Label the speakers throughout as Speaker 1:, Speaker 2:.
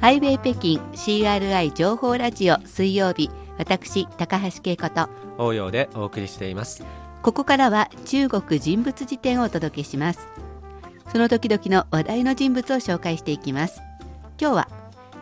Speaker 1: ハイウェイ北京 CRI 情報ラジオ水曜日私高橋恵子と
Speaker 2: 応用でお送りしています。
Speaker 1: ここからは中国人物辞典をお届けします。その時々の話題の人物を紹介していきます。今日は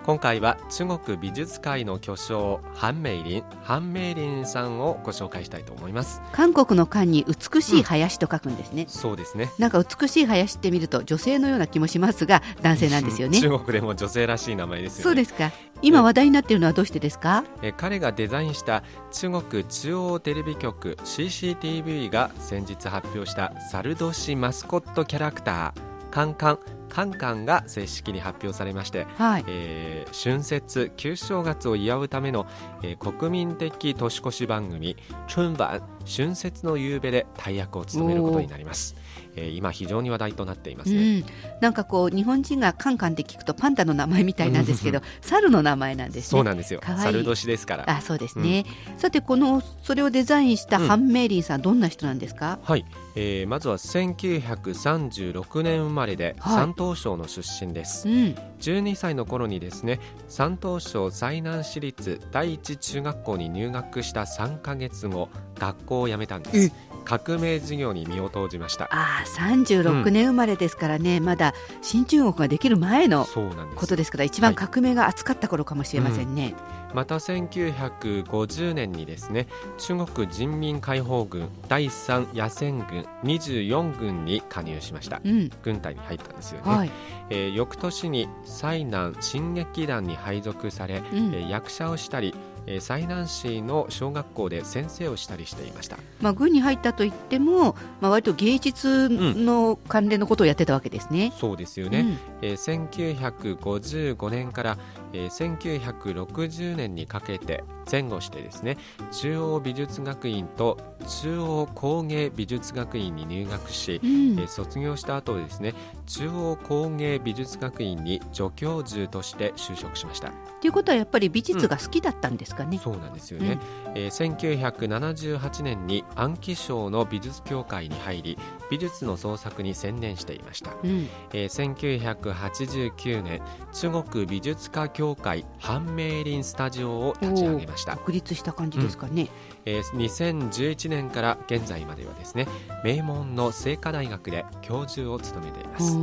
Speaker 2: 今回は中国美術界の巨匠ハンメイリンハンメイリンさんをご紹介したいと思います。
Speaker 1: 韓国の漢に美しい林と書くんですね、うん、
Speaker 2: そうですね。
Speaker 1: なんか美しい林って見ると女性のような気もしますが男性なんですよね。
Speaker 2: 中国でも女性らしい名前ですよね。
Speaker 1: そうですか。今話題になっているのはどうしてですか？
Speaker 2: え彼がデザインした中国中央テレビ局 CCTV が先日発表した猿年マスコットキャラクターカンカンカンカンが正式に発表されまして、はい、えー、春節旧正月を祝うための、えー、国民的年越し番組「春晚春節の夕べ」で大役を務めることになります。えー、今非常に話題となっていますね、うん、
Speaker 1: なんかこう日本人がカンカンって聞くとパンダの名前みたいなんですけど猿の名前なんですね。
Speaker 2: そうなんですよ。猿年ですから。
Speaker 1: あそうですね、うん、さてこのそれをデザインしたハンメイリンさん、うん、どんな人なんですか？
Speaker 2: はい、えー、まずは1936年生まれで、山東省の出身です、うん、12歳の頃にですね山東省最南市立第一中学校に入学した3か月後学校を辞めたんです。革命事業に身を投じました。
Speaker 1: ああ36年生まれですからね、うん、まだ新中国ができる前のことですから一番革命が熱かった頃かもしれませんね、はい
Speaker 2: うん、また1950年にですね中国人民解放軍第3野戦軍24軍に加入しました、うん、軍隊に入ったんですよね、はい、えー、翌年に西南進撃団に配属され、うん、えー、役者をしたりえー、最南市の小学校で先生をしたりしていました、
Speaker 1: まあ、軍に入ったといっても、まあ、割と芸術の関連のことをやってたわけですね、
Speaker 2: うん、そうですよね、うん、えー、1955年から、えー、1960年にかけて前後してですね中央美術学院と中央工芸美術学院に入学し、うん、えー、卒業した後ですね中央工芸美術学院に助教授として就職しました。
Speaker 1: ということはやっぱり美術が好きだったんですかね、
Speaker 2: うん、そうなんですよね、うん、えー、1978年に安徽省の美術協会に入り美術の創作に専念していました、うん、えー、1989年中国美術家協会判明林スタジオを立ち上げました
Speaker 1: 独立した感じですかね、うん。
Speaker 2: えー、2011年から現在まではですね名門の清華大学で教授を務めています、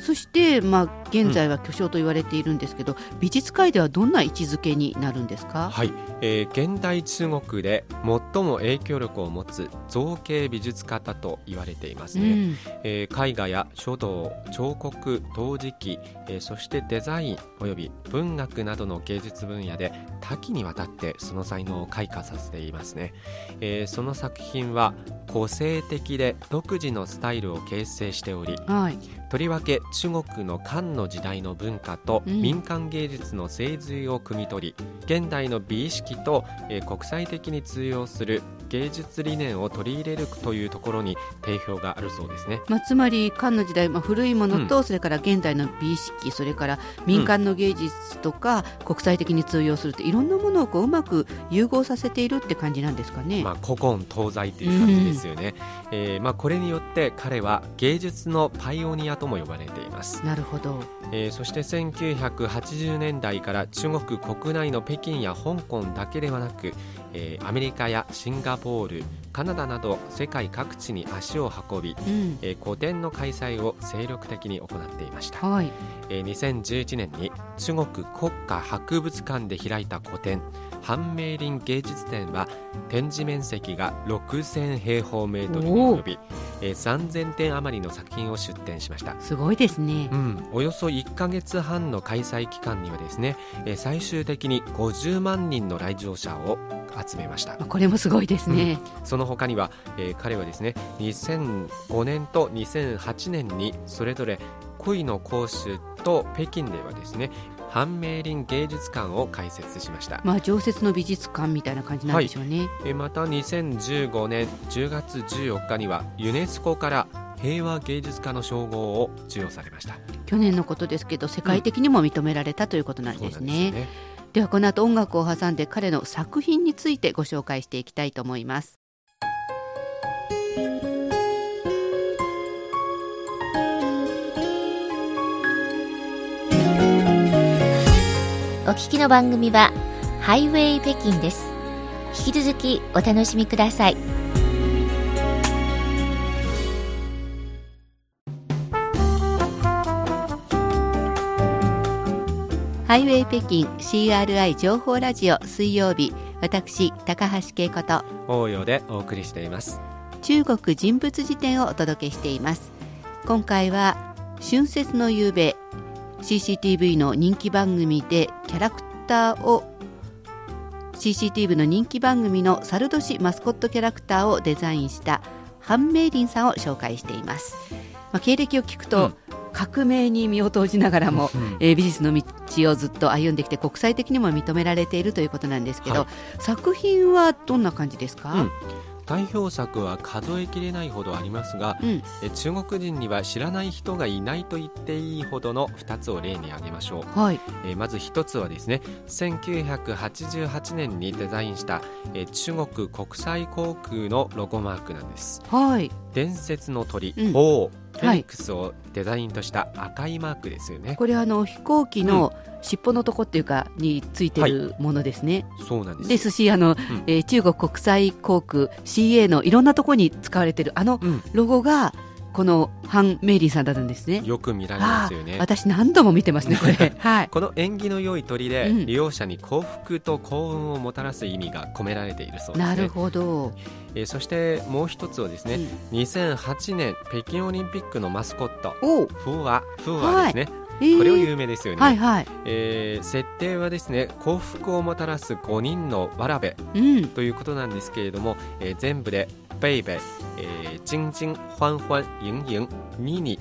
Speaker 1: そして、まあ、現在は巨匠と言われているんですけど、うん、美術界ではどんな位置づけになるんですか、
Speaker 2: はい。えー、現代中国で最も影響力を持つ造形美術家だと言われていますね、うん、えー、絵画や書道彫刻陶磁器、えー、そしてデザインおよび文学などの芸術分野で多岐にわたってその才能を開花させていますね、えー、その作品は個性的で独自のスタイルを形成しており、はい、とりわけ中国の漢の時代の文化と民間芸術の精髄を汲み取り、現代の美意識と、えー、国際的に通用する芸術理念を取り入れるというところに定評があるそうですね、
Speaker 1: まあ、つまり漢の時代、まあ、古いものと、それから現代の美意識それから民間の芸術とか、国際的に通用するっていろんなものをこううまく融合させているって感じなんですかね、
Speaker 2: まあ、古今東西っていう感じですよね、うん、えー、まあ、これによって彼は芸術のパイオニアとも呼ばれています。
Speaker 1: なるほど、
Speaker 2: えー、そして1980年代から中国国内の北京や香港だけではなく、えー、アメリカやシンガポールカナダなど世界各地に足を運び、うん、えー、個展の開催を精力的に行っていました、はい。えー、2011年に中国国家博物館で開いた個展半明林芸術展は展示面積が6000平方メートルに及び、えー、3000点余りの作品を出展しました。
Speaker 1: すごいですね、
Speaker 2: うん、およそ1か月半の開催期間にはですね、えー、最終的に50万人の来場者を集めました。
Speaker 1: これもすごいですね、
Speaker 2: うん、その他には、えー、彼はですね2005年と2008年にそれぞれ恋の講習と北京ではですね半明林芸術館を開設しました。
Speaker 1: まあ常設の美術館みたいな感じなんでしょうね、はい、
Speaker 2: えまた2015年10月14日にはユネスコから平和芸術家の称号を授与されました。
Speaker 1: 去年のことですけど世界的にも認められた、うん、ということなんですね。でねではこの後音楽を挟んで彼の作品についてご紹介していきたいと思います
Speaker 3: お聞きの番組はハイウェイ北京です。引き続きお楽しみください。
Speaker 1: ハイウェイ北京 CRI 情報ラジオ水曜日私高橋恵子と
Speaker 2: 応用でお送りしています。
Speaker 1: 中国人物辞典をお届けしています。今回は春節の夕べ CCTV の人気番組でキャラクターを CCTV の人気番組のサルドシマスコットキャラクターをデザインしたハン・メイリンさんを紹介しています、まあ、経歴を聞くと、うん革命に身を投じながらも、えー、美術の道をずっと歩んできて国際的にも認められているということなんですけど、はい、作品はどんな感じですか、うん
Speaker 2: 代表作は数えきれないほどありますが、うん、え中国人には知らない人がいないと言っていいほどの2つを例に挙げましょう、はい、えまず1つはですね1988年にデザインしたえ中国国際航空のロゴマークなんです、はい、伝説の鳥、うん、フェニックスをデザインとした赤いマークですよね、
Speaker 1: はい、これあの飛行機の、尻尾のとこっていうかについてるものですね。
Speaker 2: はい、そうなんです。
Speaker 1: ですしあの、うん、えー、中国国際航空 CA のいろんなところに使われてるあのロゴが、このハン・メイリーさんだったんですね。
Speaker 2: よく見られますよね。
Speaker 1: 私何度も見てますねこれ、
Speaker 2: はい、この縁起の良い鳥で、利用者に幸福と幸運をもたらす意味が込められているそうです、ね、
Speaker 1: なるほど。
Speaker 2: えー、そしてもう一つはですね、うん、2008年北京オリンピックのマスコット。フーアフーアですね、はい。えー、これは有名ですよね、はいはい、えー、設定はですね幸福をもたらす5人のわらべ、うん、ということなんですけれども、えー、全部でベイベイ、えー、ジンジン、ホンホン、インイン、ニニ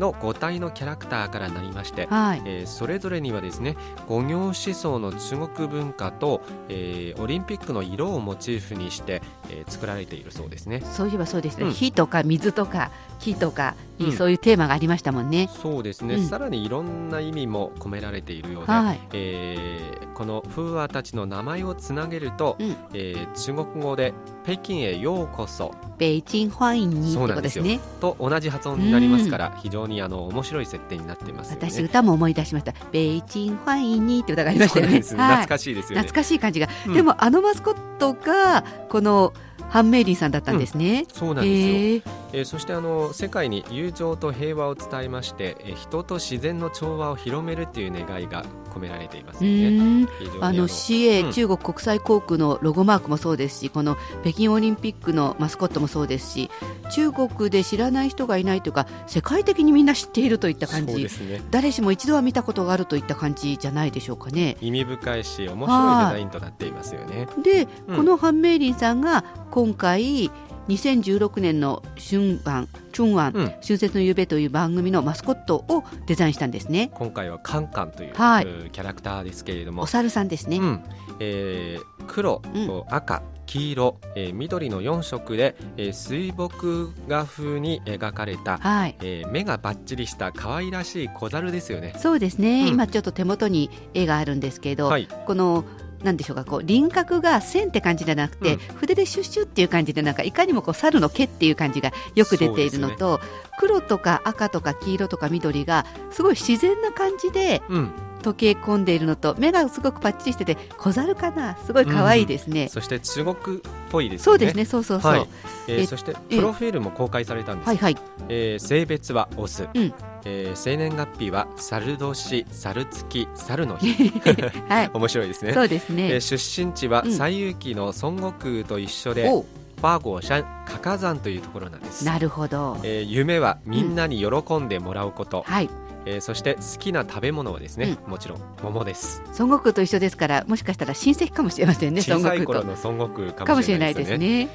Speaker 2: の5体のキャラクターからなりまして、はい、えー、それぞれにはですね五行思想の中国文化と、えー、オリンピックの色をモチーフにして、えー、作られているそうですね。
Speaker 1: そういえばそうですね、うん、火とか水とか木とか、うん、そういうテーマがありましたもんね。
Speaker 2: そうですね、うん、さらにいろんな意味も込められているようで、はい、えー、この風和たちの名前をつなげると、うん、えー、中国語で北京へようこそ。
Speaker 1: 北京欢迎にってことですね。
Speaker 2: と同じ発音になりますから、非常にあの面白い設定になっています、ね、
Speaker 1: 私歌も思い出しました。北京欢迎にって歌がありましたよね、
Speaker 2: 懐かしいですよね。
Speaker 1: 懐かしい感じが、でもあのマスコットがこのハンメイリーさんだったんですね。
Speaker 2: うん、そうなんですよ。えー、そしてあの世界に友情と平和を伝えまして、えー、人と自然の調和を広めるっていう願いが込められていますよね。
Speaker 1: あの CA、うん、中国国際航空のロゴマークもそうですし、この北京オリンピックのマスコットもそうですし、中国で知らない人がいないというか、世界的にみんな知っているといった感じ、ね、誰しも一度は見たことがあるといった感じじゃないでしょうかね。
Speaker 2: 意味深いし、面白いデザインとなっていますよね。
Speaker 1: で、うん、このハンメイリンさんが今回2016年の春晚春晚、うん、春節の夕べという番組のマスコットをデザインしたんですね。
Speaker 2: 今回はカンカンという、はい、キャラクターですけれども。
Speaker 1: お猿さんですね、うん、
Speaker 2: えー、黒、うん、赤黄色、えー、緑の4色で、えー、水墨画風に描かれた、はい。えー、目がばっちりした可愛らしい小猿ですよね。
Speaker 1: そうですね、うん、今ちょっと手元に絵があるんですけど、はい、このなんでしょうかこう輪郭が線って感じじゃなくて、うん、筆でシュッシュっていう感じでなんかいかにもこう猿の毛っていう感じがよく出ているのと、ね、黒とか赤とか黄色とか緑がすごい自然な感じで、溶け込んでいるのと目がすごくパッチリしてて小猿かな？すごい可愛いですね、うん、
Speaker 2: そして中国っぽいですね。
Speaker 1: そうですね。そうそうそう、はい、
Speaker 2: えー、そしてプロフィールも公開されたんです、はいはい。えー、性別はオス、うん。えー、生年月日は猿年猿月猿の日、はい、面白いですね。
Speaker 1: そうですね、
Speaker 2: えー、出身地は西遊記の孫悟空と一緒で、う。んバーゴーシャンカカ山というところなんです。
Speaker 1: なるほど、
Speaker 2: えー、夢はみんなに喜んでもらうこと、うん、はいえー、そして好きな食べ物はですね、うん、もちろん桃です。
Speaker 1: 孫悟空と一緒ですからもしかしたら親戚かもしれませんね
Speaker 2: 小さい頃の孫悟空かもしれないですね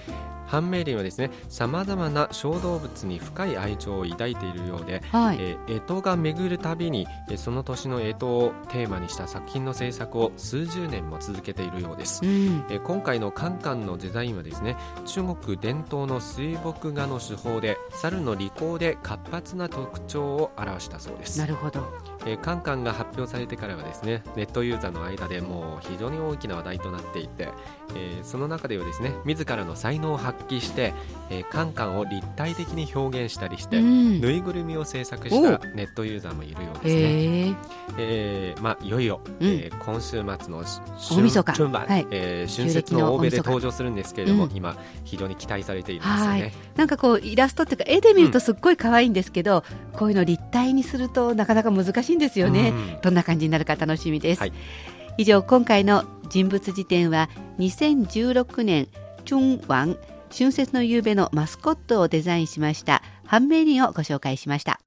Speaker 2: ハンメイリンはですねさまざまな小動物に深い愛情を抱いているようで、はい、えー、干支が巡るたびにその年の干支をテーマにした作品の制作を数十年も続けているようです、うん、えー、今回のカンカンのデザインはですね中国伝統の水墨画の手法で猿の利口で活発な特徴を表したそうです。
Speaker 1: なるほど
Speaker 2: えー、カンカンが発表されてからはですねネットユーザーの間でもう非常に大きな話題となっていて、えー、その中ではですね自らの才能を発発揮してえー、カンカンを立体的に表現したりして、
Speaker 1: うん、
Speaker 2: ぬいぐるみを制作したネットユーザーもいるようですね。ええー、まあいよいよ、うん、えー、今週末の
Speaker 1: 大晦日、
Speaker 2: 春はい、えー、春節の欧米で登場するんですけれども、うん、今非常に期待されていますよね。
Speaker 1: なんかこうイラストっていうか絵で見るとすっごい可愛いんですけど、うん、こういうの立体にするとなかなか難しいんですよね。どんな感じになるか楽しみです。はい、以上今回の人物辞典は2016年春晚春節の夕べのマスコットをデザインしましたハンメリンをご紹介しました